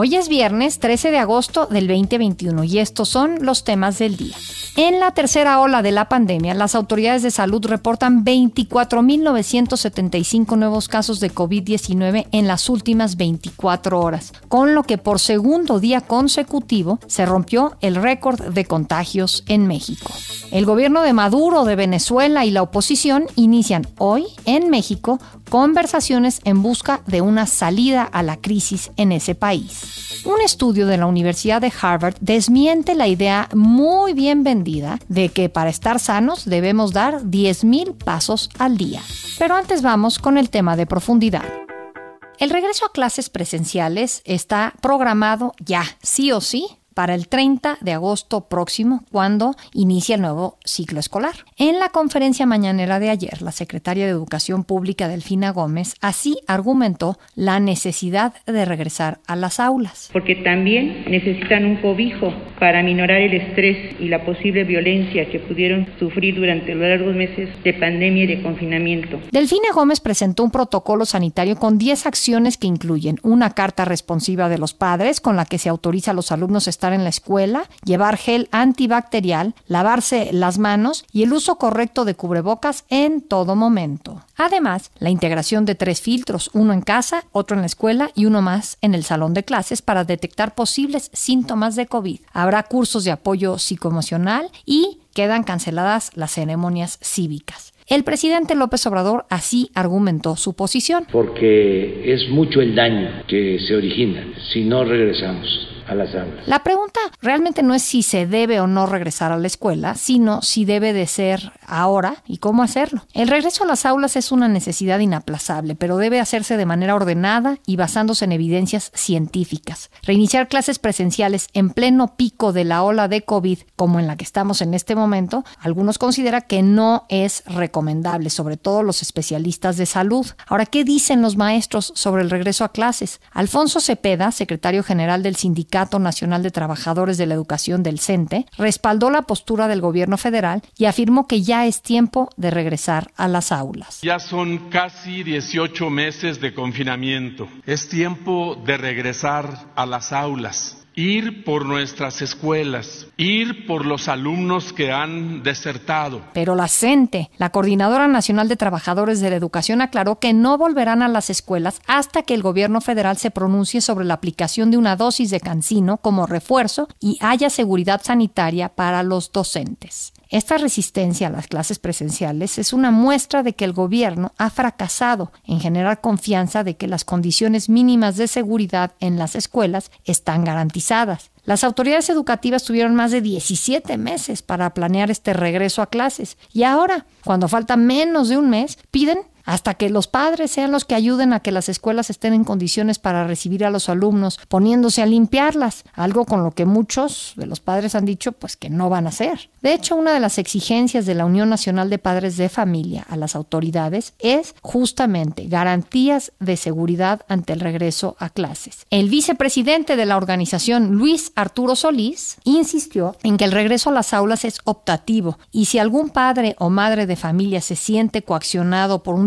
Hoy es viernes 13 de agosto del 2021 y estos son los temas del día. En la tercera ola de la pandemia, las autoridades de salud reportan 24.975 nuevos casos de COVID-19 en las últimas 24 horas, con lo que por segundo día consecutivo se rompió el récord de contagios en México. El gobierno de Maduro de Venezuela y la oposición inician hoy en México conversaciones en busca de una salida a la crisis en ese país. Un estudio de la Universidad de Harvard desmiente la idea muy bien vendida de que para estar sanos debemos dar 10.000 pasos al día. Pero antes vamos con el tema de profundidad. El regreso a clases presenciales está programado ya, sí o sí, para el 30 de agosto próximo, cuando inicia el nuevo ciclo escolar. En la conferencia mañanera de ayer, la secretaria de Educación Pública, Delfina Gómez, así argumentó la necesidad de regresar a las aulas. Porque también necesitan un cobijo para minorar el estrés y la posible violencia que pudieron sufrir durante los largos meses de pandemia y de confinamiento. Delfina Gómez presentó un protocolo sanitario con 10 acciones que incluyen una carta responsiva de los padres con la que se autoriza a los alumnos a estar en la escuela, llevar gel antibacterial, lavarse las manos y el uso correcto de cubrebocas en todo momento. Además, la integración de tres filtros, uno en casa, otro en la escuela y uno más en el salón de clases para detectar posibles síntomas de COVID. Habrá cursos de apoyo psicoemocional y quedan canceladas las ceremonias cívicas. El presidente López Obrador así argumentó su posición. Porque es mucho el daño que se origina si no regresamos la pregunta realmente no es si se debe o no regresar a la escuela, sino si debe de ser ahora y cómo hacerlo. El regreso a las aulas es una necesidad inaplazable, pero debe hacerse de manera ordenada y basándose en evidencias científicas. Reiniciar clases presenciales en pleno pico de la ola de COVID, como en la que estamos en este momento, algunos consideran que no es recomendable, sobre todo los especialistas de salud. Ahora, ¿qué dicen los maestros sobre el regreso a clases? Alfonso Cepeda, secretario general del sindicato Nacional de Trabajadores de la Educación del CENTE, respaldó la postura del gobierno federal y afirmó que ya es tiempo de regresar a las aulas. Ya son casi 18 meses de confinamiento. Es tiempo de regresar a las aulas ir por nuestras escuelas, ir por los alumnos que han desertado. Pero la CENTE, la Coordinadora Nacional de Trabajadores de la Educación, aclaró que no volverán a las escuelas hasta que el gobierno federal se pronuncie sobre la aplicación de una dosis de cancino como refuerzo y haya seguridad sanitaria para los docentes. Esta resistencia a las clases presenciales es una muestra de que el gobierno ha fracasado en generar confianza de que las condiciones mínimas de seguridad en las escuelas están garantizadas. Las autoridades educativas tuvieron más de 17 meses para planear este regreso a clases y ahora, cuando falta menos de un mes, piden hasta que los padres sean los que ayuden a que las escuelas estén en condiciones para recibir a los alumnos, poniéndose a limpiarlas, algo con lo que muchos de los padres han dicho pues que no van a hacer. De hecho, una de las exigencias de la Unión Nacional de Padres de Familia a las autoridades es justamente garantías de seguridad ante el regreso a clases. El vicepresidente de la organización, Luis Arturo Solís, insistió en que el regreso a las aulas es optativo y si algún padre o madre de familia se siente coaccionado por un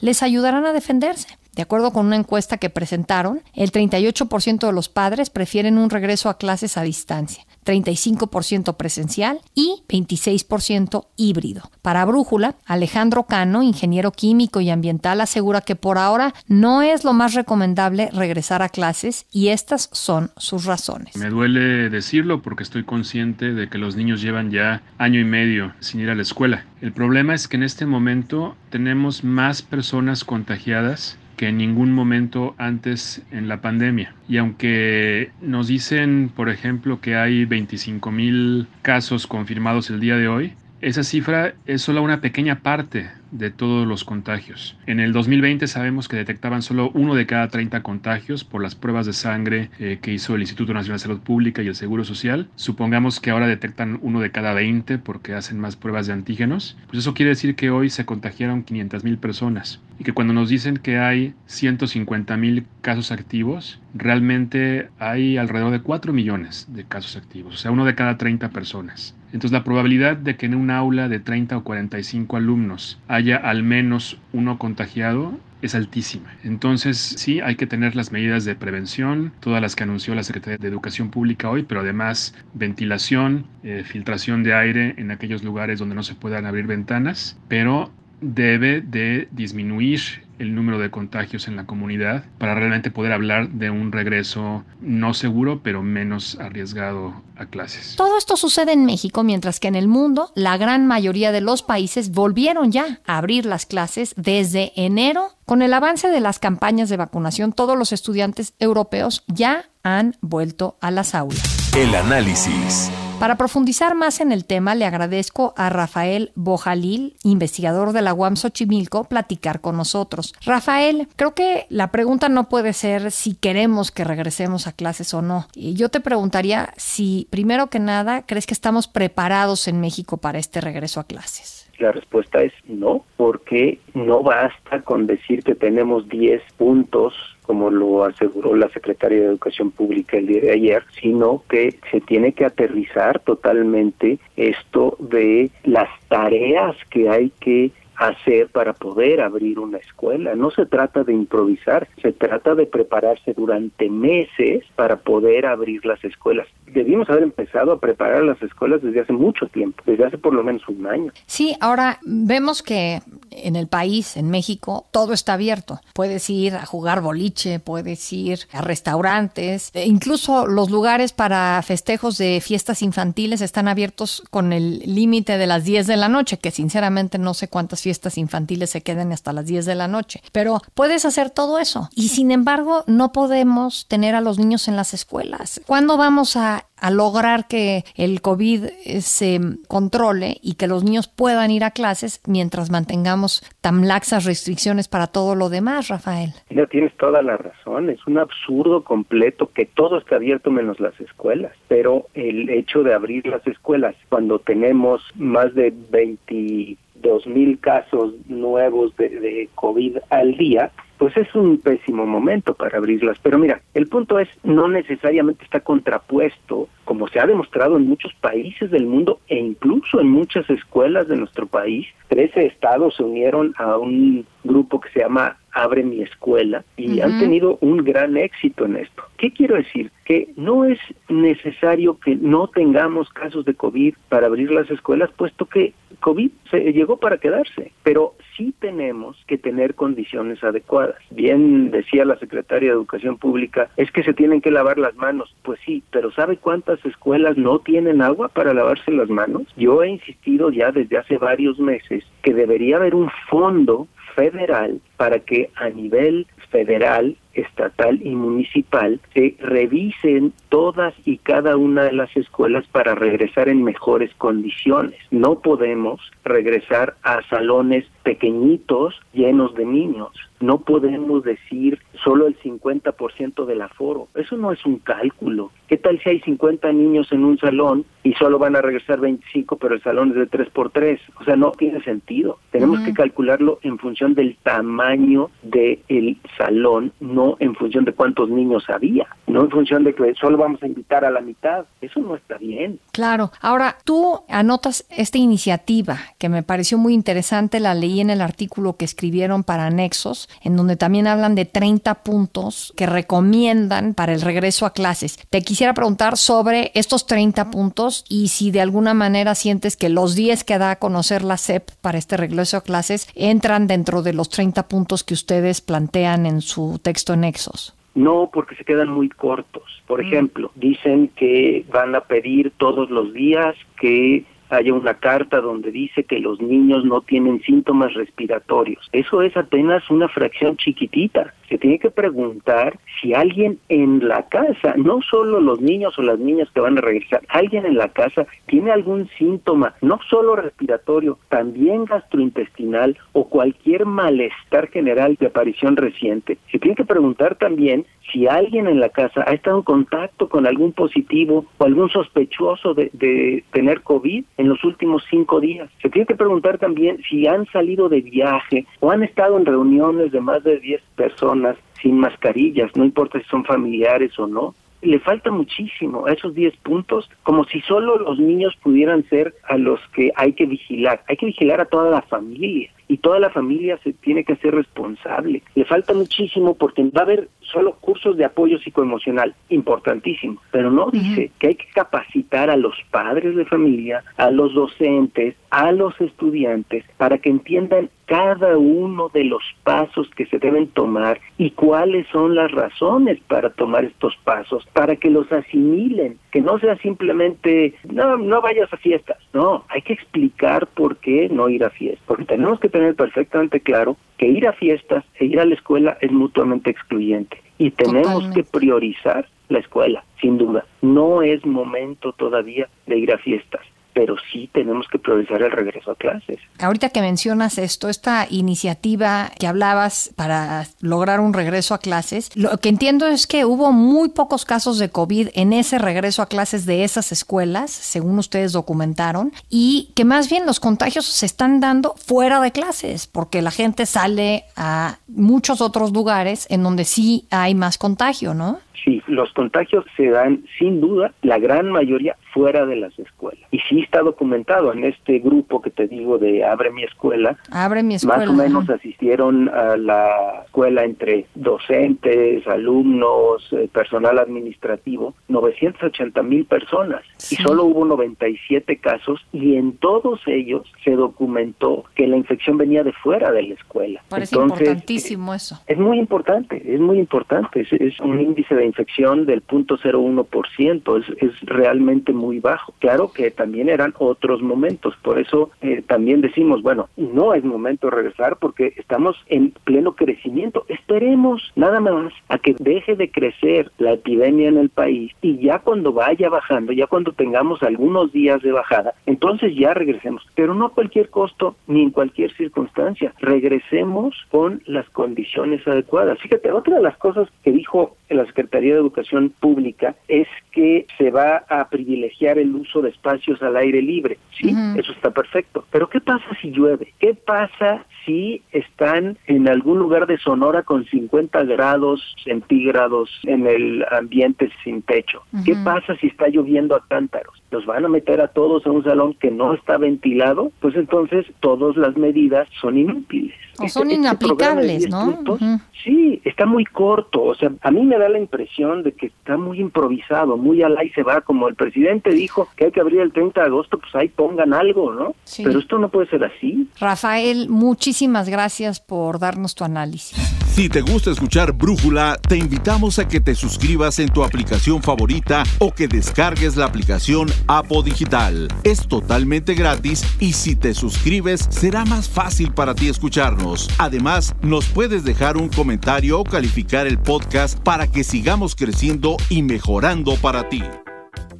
les ayudarán a defenderse. De acuerdo con una encuesta que presentaron, el 38% de los padres prefieren un regreso a clases a distancia, 35% presencial y 26% híbrido. Para Brújula, Alejandro Cano, ingeniero químico y ambiental, asegura que por ahora no es lo más recomendable regresar a clases y estas son sus razones. Me duele decirlo porque estoy consciente de que los niños llevan ya año y medio sin ir a la escuela. El problema es que en este momento tenemos más personas contagiadas que en ningún momento antes en la pandemia. Y aunque nos dicen, por ejemplo, que hay 25 mil casos confirmados el día de hoy, esa cifra es solo una pequeña parte de todos los contagios. En el 2020 sabemos que detectaban solo uno de cada 30 contagios por las pruebas de sangre eh, que hizo el Instituto Nacional de Salud Pública y el Seguro Social. Supongamos que ahora detectan uno de cada 20 porque hacen más pruebas de antígenos. Pues eso quiere decir que hoy se contagiaron 500 mil personas y que cuando nos dicen que hay 150 mil casos activos, realmente hay alrededor de 4 millones de casos activos, o sea, uno de cada 30 personas. Entonces la probabilidad de que en un aula de 30 o 45 alumnos al menos uno contagiado es altísima. Entonces sí hay que tener las medidas de prevención, todas las que anunció la Secretaría de Educación Pública hoy, pero además ventilación, eh, filtración de aire en aquellos lugares donde no se puedan abrir ventanas, pero debe de disminuir el número de contagios en la comunidad para realmente poder hablar de un regreso no seguro pero menos arriesgado a clases. Todo esto sucede en México mientras que en el mundo la gran mayoría de los países volvieron ya a abrir las clases desde enero. Con el avance de las campañas de vacunación todos los estudiantes europeos ya han vuelto a las aulas. El análisis. Para profundizar más en el tema, le agradezco a Rafael Bojalil, investigador de la UAM Xochimilco, platicar con nosotros. Rafael, creo que la pregunta no puede ser si queremos que regresemos a clases o no. Yo te preguntaría si, primero que nada, crees que estamos preparados en México para este regreso a clases. La respuesta es no, porque no basta con decir que tenemos 10 puntos como lo aseguró la Secretaria de Educación Pública el día de ayer, sino que se tiene que aterrizar totalmente esto de las tareas que hay que hacer para poder abrir una escuela. No se trata de improvisar, se trata de prepararse durante meses para poder abrir las escuelas. Debimos haber empezado a preparar las escuelas desde hace mucho tiempo, desde hace por lo menos un año. Sí, ahora vemos que en el país, en México, todo está abierto. Puedes ir a jugar boliche, puedes ir a restaurantes, e incluso los lugares para festejos de fiestas infantiles están abiertos con el límite de las 10 de la noche, que sinceramente no sé cuántas fiestas infantiles se queden hasta las 10 de la noche. Pero puedes hacer todo eso. Y sin embargo, no podemos tener a los niños en las escuelas. ¿Cuándo vamos a, lograr que el COVID eh, se controle y que los niños puedan ir a clases mientras mantengamos tan laxas restricciones para todo lo demás, Rafael? Ya tienes toda la razón. Es un absurdo completo que todo esté abierto menos las escuelas. Pero el hecho de abrir las escuelas cuando tenemos más de 20 dos mil casos nuevos de, de, COVID al día, pues es un pésimo momento para abrirlas. Pero mira, el punto es, no necesariamente está contrapuesto, como se ha demostrado en muchos países del mundo e incluso en muchas escuelas de nuestro país. Trece estados se unieron a un grupo que se llama Abre mi escuela y han tenido un gran éxito en esto. ¿Qué quiero decir? Que no es necesario que no tengamos casos de COVID para abrir las escuelas, puesto que COVID se llegó para quedarse, pero sí tenemos que tener condiciones adecuadas. Bien decía la secretaria de Educación Pública, es que se tienen que lavar las manos. Pues sí, pero ¿sabe cuántas escuelas no tienen agua para lavarse las manos? Yo he insistido ya desde hace varios meses que debería haber un fondo federal para que a nivel federal, estatal y municipal se revisen todas y cada una de las escuelas para regresar en mejores condiciones. No podemos regresar a salones pequeñitos llenos de niños. No podemos decir solo el 50% del aforo. Eso no es un cálculo. ¿Qué tal si hay 50 niños en un salón y solo van a regresar 25, pero el salón es de 3 por 3? O sea, no tiene sentido. Tenemos que calcularlo en función del tamaño del salón, no en función de cuántos niños había, no en función de que solo vamos a invitar a la mitad. Eso no está bien. Claro. Ahora, tú anotas esta iniciativa que me pareció muy interesante, la leí en el artículo que escribieron para Nexos, en donde también hablan de 30 puntos que recomiendan para el regreso a clases. Te quisiera preguntar sobre estos 30 puntos y si de alguna manera sientes que los 10 que da a conocer la SEP para este regreso a clases entran dentro de los 30 puntos que ustedes plantean en su texto Nexos. No, porque se quedan muy cortos. Por ejemplo, dicen que van a pedir todos los días que haya una carta donde dice que los niños no tienen síntomas respiratorios. Eso es apenas una fracción chiquitita. se tiene que preguntar si alguien en la casa, no solo los niños o las niñas que van a regresar, alguien en la casa tiene algún síntoma, no solo respiratorio, también gastrointestinal o cualquier malestar general de aparición reciente. Se tiene que preguntar también si alguien en la casa ha estado en contacto con algún positivo o algún sospechoso de, de, tener COVID en los últimos cinco días. Se tiene que preguntar también si han salido de viaje o han estado en reuniones de más de 10 personas sin mascarillas, no importa si son familiares o no le falta muchísimo a esos 10 puntos, como si solo los niños pudieran ser a los que hay que vigilar. Hay que vigilar a toda la familia y toda la familia se tiene que hacer responsable. Le falta muchísimo porque va a haber solo cursos de apoyo psicoemocional, importantísimo, pero no dice que hay que capacitar a los padres de familia, a los docentes, a los estudiantes, para que entiendan cada uno de los pasos que se deben tomar y cuáles son las razones para tomar estos pasos, para que los asimilen, que no sea simplemente, no, no vayas a fiestas, no, hay que explicar por qué no ir a fiestas, porque tenemos que tener perfectamente claro que ir a fiestas e ir a la escuela es mutuamente excluyente y tenemos Totalmente. que priorizar la escuela, sin duda. No es momento todavía de ir a fiestas, pero sí tenemos que priorizar el regreso a clases. Ahorita que mencionas esto, esta iniciativa que hablabas para lograr un regreso a clases, lo que entiendo es que hubo muy pocos casos de COVID en ese regreso a clases de esas escuelas, según ustedes documentaron, y que más bien los contagios se están dando fuera de clases, porque la gente sale a muchos otros lugares en donde sí hay más contagio, ¿no? Sí, los contagios se dan sin duda, la gran mayoría fuera de las escuelas. Y sí está documentado en este grupo que te digo de Abre mi escuela, Abre mi escuela. Más o menos ajá. asistieron a la escuela entre docentes, alumnos, eh, personal administrativo, 980 mil personas. Sí. Y solo hubo 97 casos y en todos ellos se documentó que la infección venía de fuera de la escuela. Parece Entonces, importantísimo eso. es muy importante, es muy importante. Es, es un índice de infección del 0.01%, es, es realmente muy bajo. Claro que también eran otros momentos, por eso eh, también decimos, bueno, no es momento de regresar porque estamos en pleno crecimiento. Esperemos nada más a que deje de crecer la epidemia en el país y ya cuando vaya bajando, ya cuando tengamos algunos días de bajada, entonces ya regresemos, pero no a cualquier costo ni en cualquier circunstancia. Regresemos con las condiciones adecuadas. Fíjate, otra de las cosas que dijo la Secretaría de Educación Pública es que se va a privilegiar el uso de espacios al aire libre. Sí, Ujú. eso está perfecto. Pero ¿qué pasa si llueve? ¿Qué pasa si están en algún lugar de Sonora con 50 grados centígrados en el ambiente sin techo? ¿Qué Ujú. pasa si está lloviendo a cántaros? ¿Los van a meter a todos a un salón que no está ventilado? Pues entonces todas las medidas son inútiles. O Este- son este inaplicables, 10 ¿no? puntos, Ujú. Sí, está muy corto. O sea, a mí me da la impresión de que está muy improvisado, muy al ahí se va. Como el presidente dijo que hay que abrir el 30 de agosto, pues ahí pongan algo, ¿no? Sí. Pero esto no puede ser así. Rafael, muchísimas gracias por darnos tu análisis. Si te gusta escuchar Brújula, te invitamos a que te suscribas en tu aplicación favorita o que descargues la aplicación Apo Digital. Es totalmente gratis y si te suscribes será más fácil para ti escucharnos. Además, nos puedes dejar un comentario o calificar el podcast para que sigamos creciendo y mejorando para ti.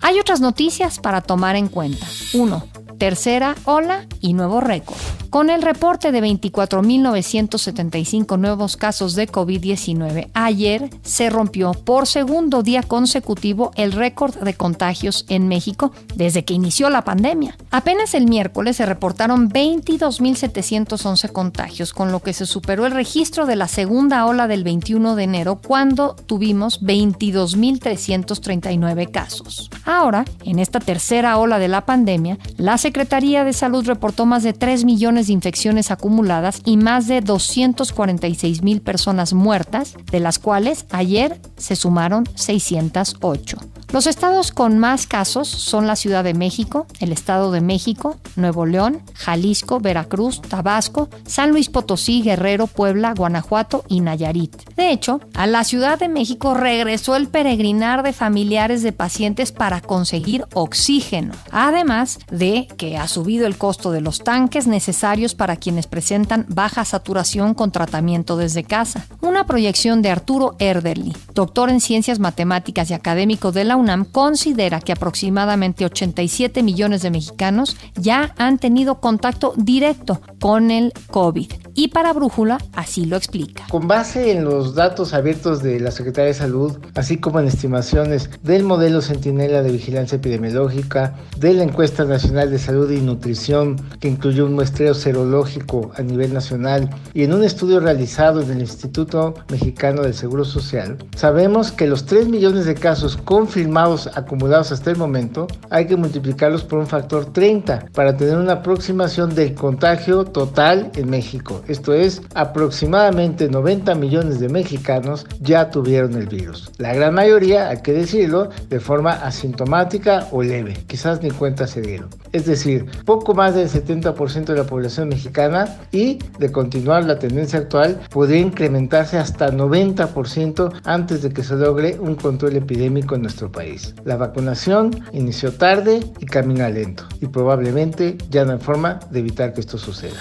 Hay otras noticias para tomar en cuenta. 1. Tercera ola y nuevo récord. Con el reporte de 24.975 nuevos casos de COVID-19, ayer se rompió por segundo día consecutivo el récord de contagios en México desde que inició la pandemia. Apenas el miércoles se reportaron 22.711 contagios, con lo que se superó el registro de la segunda ola del 21 de enero cuando tuvimos 22.339 casos. Ahora, en esta tercera ola de la pandemia, la Secretaría de Salud reportó más de 3 millones de infecciones acumuladas y más de 246 mil personas muertas, de las cuales ayer se sumaron 608. Los estados con más casos son la Ciudad de México, el Estado de México, Nuevo León, Jalisco, Veracruz, Tabasco, San Luis Potosí, Guerrero, Puebla, Guanajuato y Nayarit. De hecho, a la Ciudad de México regresó el peregrinar de familiares de pacientes para conseguir oxígeno, además de que ha subido el costo de los tanques necesarios para quienes presentan baja saturación con tratamiento desde casa. Una proyección de Arturo Erderly, doctor en ciencias matemáticas y académico de la UNAM, considera que aproximadamente 87 millones de mexicanos ya han tenido contacto directo con el COVID. Y para Brújula así lo explica. Con base en los datos abiertos de la Secretaría de Salud, así como en estimaciones del modelo Centinela de Vigilancia Epidemiológica, de la Encuesta Nacional de Salud y Nutrición, que incluyó un muestreo serológico a nivel nacional, y en un estudio realizado en el Instituto Mexicano del Seguro Social, sabemos que los 3 millones de casos confirmados acumulados hasta el momento hay que multiplicarlos por un factor 30 para tener una aproximación del contagio total en México. Esto es, aproximadamente 90 millones de mexicanos ya tuvieron el virus. La gran mayoría, hay que decirlo, de forma asintomática o leve. Quizás ni cuenta se dieron. Es decir, poco más del 70% de la población mexicana y de continuar la tendencia actual podría incrementarse hasta 90% antes de que se logre un control epidémico en nuestro país. La vacunación inició tarde y camina lento y probablemente ya no hay forma de evitar que esto suceda.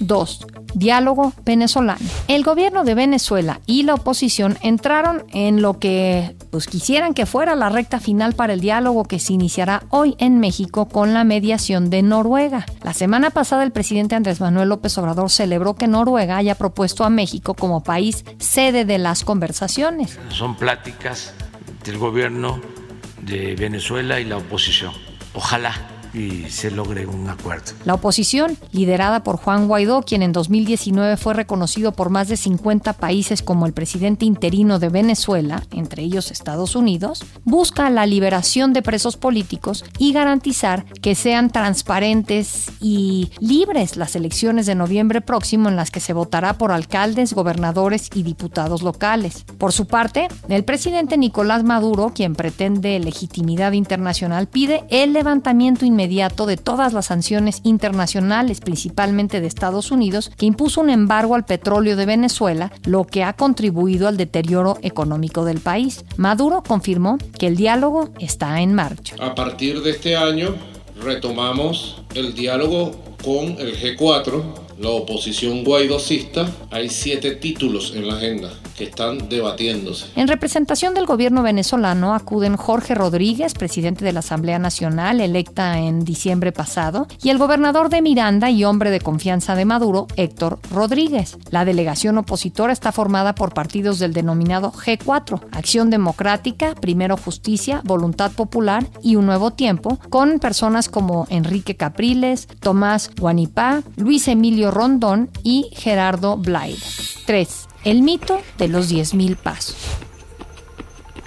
2. Diálogo venezolano. El gobierno de Venezuela y la oposición entraron en lo que pues, quisieran que fuera la recta final para el diálogo que se iniciará hoy en México con la mediación de Noruega. La semana pasada el presidente Andrés Manuel López Obrador celebró que Noruega haya propuesto a México como país sede de las conversaciones. Son pláticas del gobierno de Venezuela y la oposición. Ojalá y se logre un acuerdo. La oposición, liderada por Juan Guaidó, quien en 2019 fue reconocido por más de 50 países como el presidente interino de Venezuela, entre ellos Estados Unidos, busca la liberación de presos políticos y garantizar que sean transparentes y libres las elecciones de noviembre próximo en las que se votará por alcaldes, gobernadores y diputados locales. Por su parte, el presidente Nicolás Maduro, quien pretende legitimidad internacional, pide el levantamiento inmediato de todas las sanciones internacionales, principalmente de Estados Unidos, que impuso un embargo al petróleo de Venezuela, lo que ha contribuido al deterioro económico del país. Maduro confirmó que el diálogo está en marcha. A partir de este año retomamos el diálogo con el G4, la oposición guaidocista. Hay siete títulos en la agenda que están debatiéndose. En representación del gobierno venezolano acuden Jorge Rodríguez, presidente de la Asamblea Nacional, electa en diciembre pasado, y el gobernador de Miranda y hombre de confianza de Maduro, Héctor Rodríguez. La delegación opositora está formada por partidos del denominado G4, Acción Democrática, Primero Justicia, Voluntad Popular y Un Nuevo Tiempo, con personas como Enrique Capriles, Tomás Guanipá, Luis Emilio Rondón y Gerardo Blair. 3. El mito de los 10.000 pasos.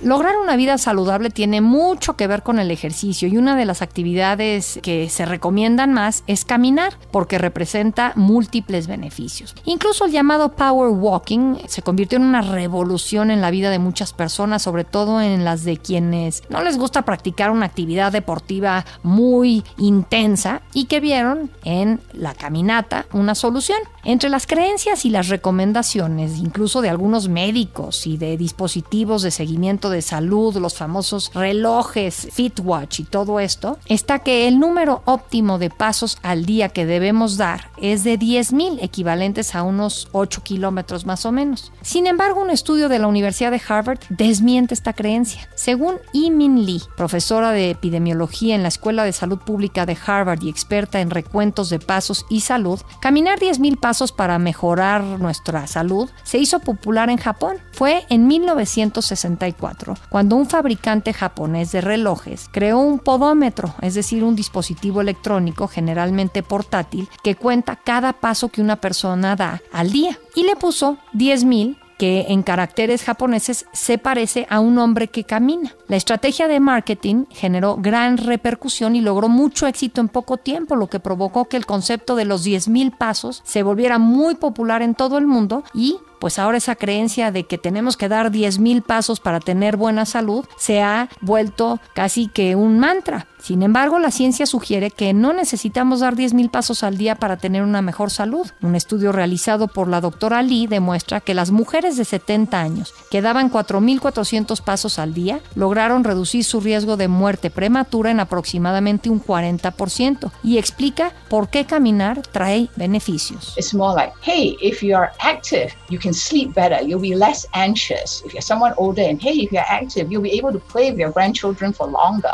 Lograr una vida saludable tiene mucho que ver con el ejercicio y una de las actividades que se recomiendan más es caminar porque representa múltiples beneficios. Incluso el llamado power walking se convirtió en una revolución en la vida de muchas personas, sobre todo en las de quienes no les gusta practicar una actividad deportiva muy intensa y que vieron en la caminata una solución. Entre las creencias y las recomendaciones, incluso de algunos médicos y de dispositivos de seguimiento de salud, los famosos relojes Fitwatch y todo esto, está que el número óptimo de pasos al día que debemos dar es de 10.000, equivalentes a unos 8 kilómetros más o menos. Sin embargo, un estudio de la Universidad de Harvard desmiente esta creencia. Según Min Lee, profesora de epidemiología en la Escuela de Salud Pública de Harvard y experta en recuentos de pasos y salud, caminar 10.000 pasos para mejorar nuestra salud se hizo popular en Japón. Fue en 1964 cuando un fabricante japonés de relojes creó un podómetro, es decir, un dispositivo electrónico generalmente portátil que cuenta cada paso que una persona da al día y le puso 10.000 que en caracteres japoneses se parece a un hombre que camina. La estrategia de marketing generó gran repercusión y logró mucho éxito en poco tiempo, lo que provocó que el concepto de los 10.000 pasos se volviera muy popular en todo el mundo y pues ahora esa creencia de que tenemos que dar 10.000 pasos para tener buena salud se ha vuelto casi que un mantra. Sin embargo, la ciencia sugiere que no necesitamos dar 10.000 pasos al día para tener una mejor salud. Un estudio realizado por la doctora Lee demuestra que las mujeres de 70 años que daban 4.400 pasos al día lograron reducir su riesgo de muerte prematura en aproximadamente un 40% y explica por qué caminar trae beneficios. It's more like, hey, if you are active, you can sleep better, you'll be less anxious. If you're someone older and hey, if you're active, you'll be able to play with your grandchildren for longer.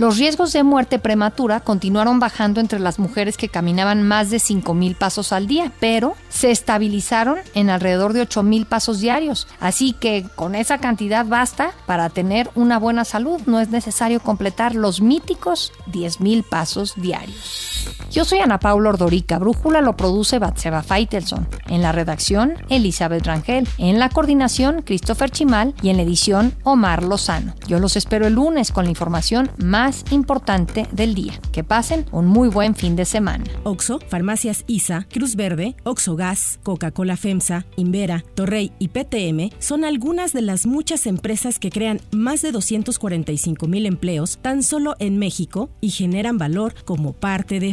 Los riesgos de muerte prematura continuaron bajando entre las mujeres que caminaban más de 5.000 pasos al día, pero se estabilizaron en alrededor de 8.000 pasos diarios. Así que con esa cantidad basta para tener una buena salud. No es necesario completar los míticos 10.000 pasos diarios. Yo soy Ana Paula Ordorica. Brújula lo produce Batseba Feitelson. En la redacción, Elizabeth Rangel. En la coordinación, Christopher Chimal. Y en la edición, Omar Lozano. Yo los espero el lunes con la información más importante del día. Que pasen un muy buen fin de semana. Oxo, Farmacias ISA, Cruz Verde, Oxo Gas, Coca-Cola FEMSA, Invera, Torrey y PTM son algunas de las muchas empresas que crean más de 245 mil empleos tan solo en México y generan valor como parte de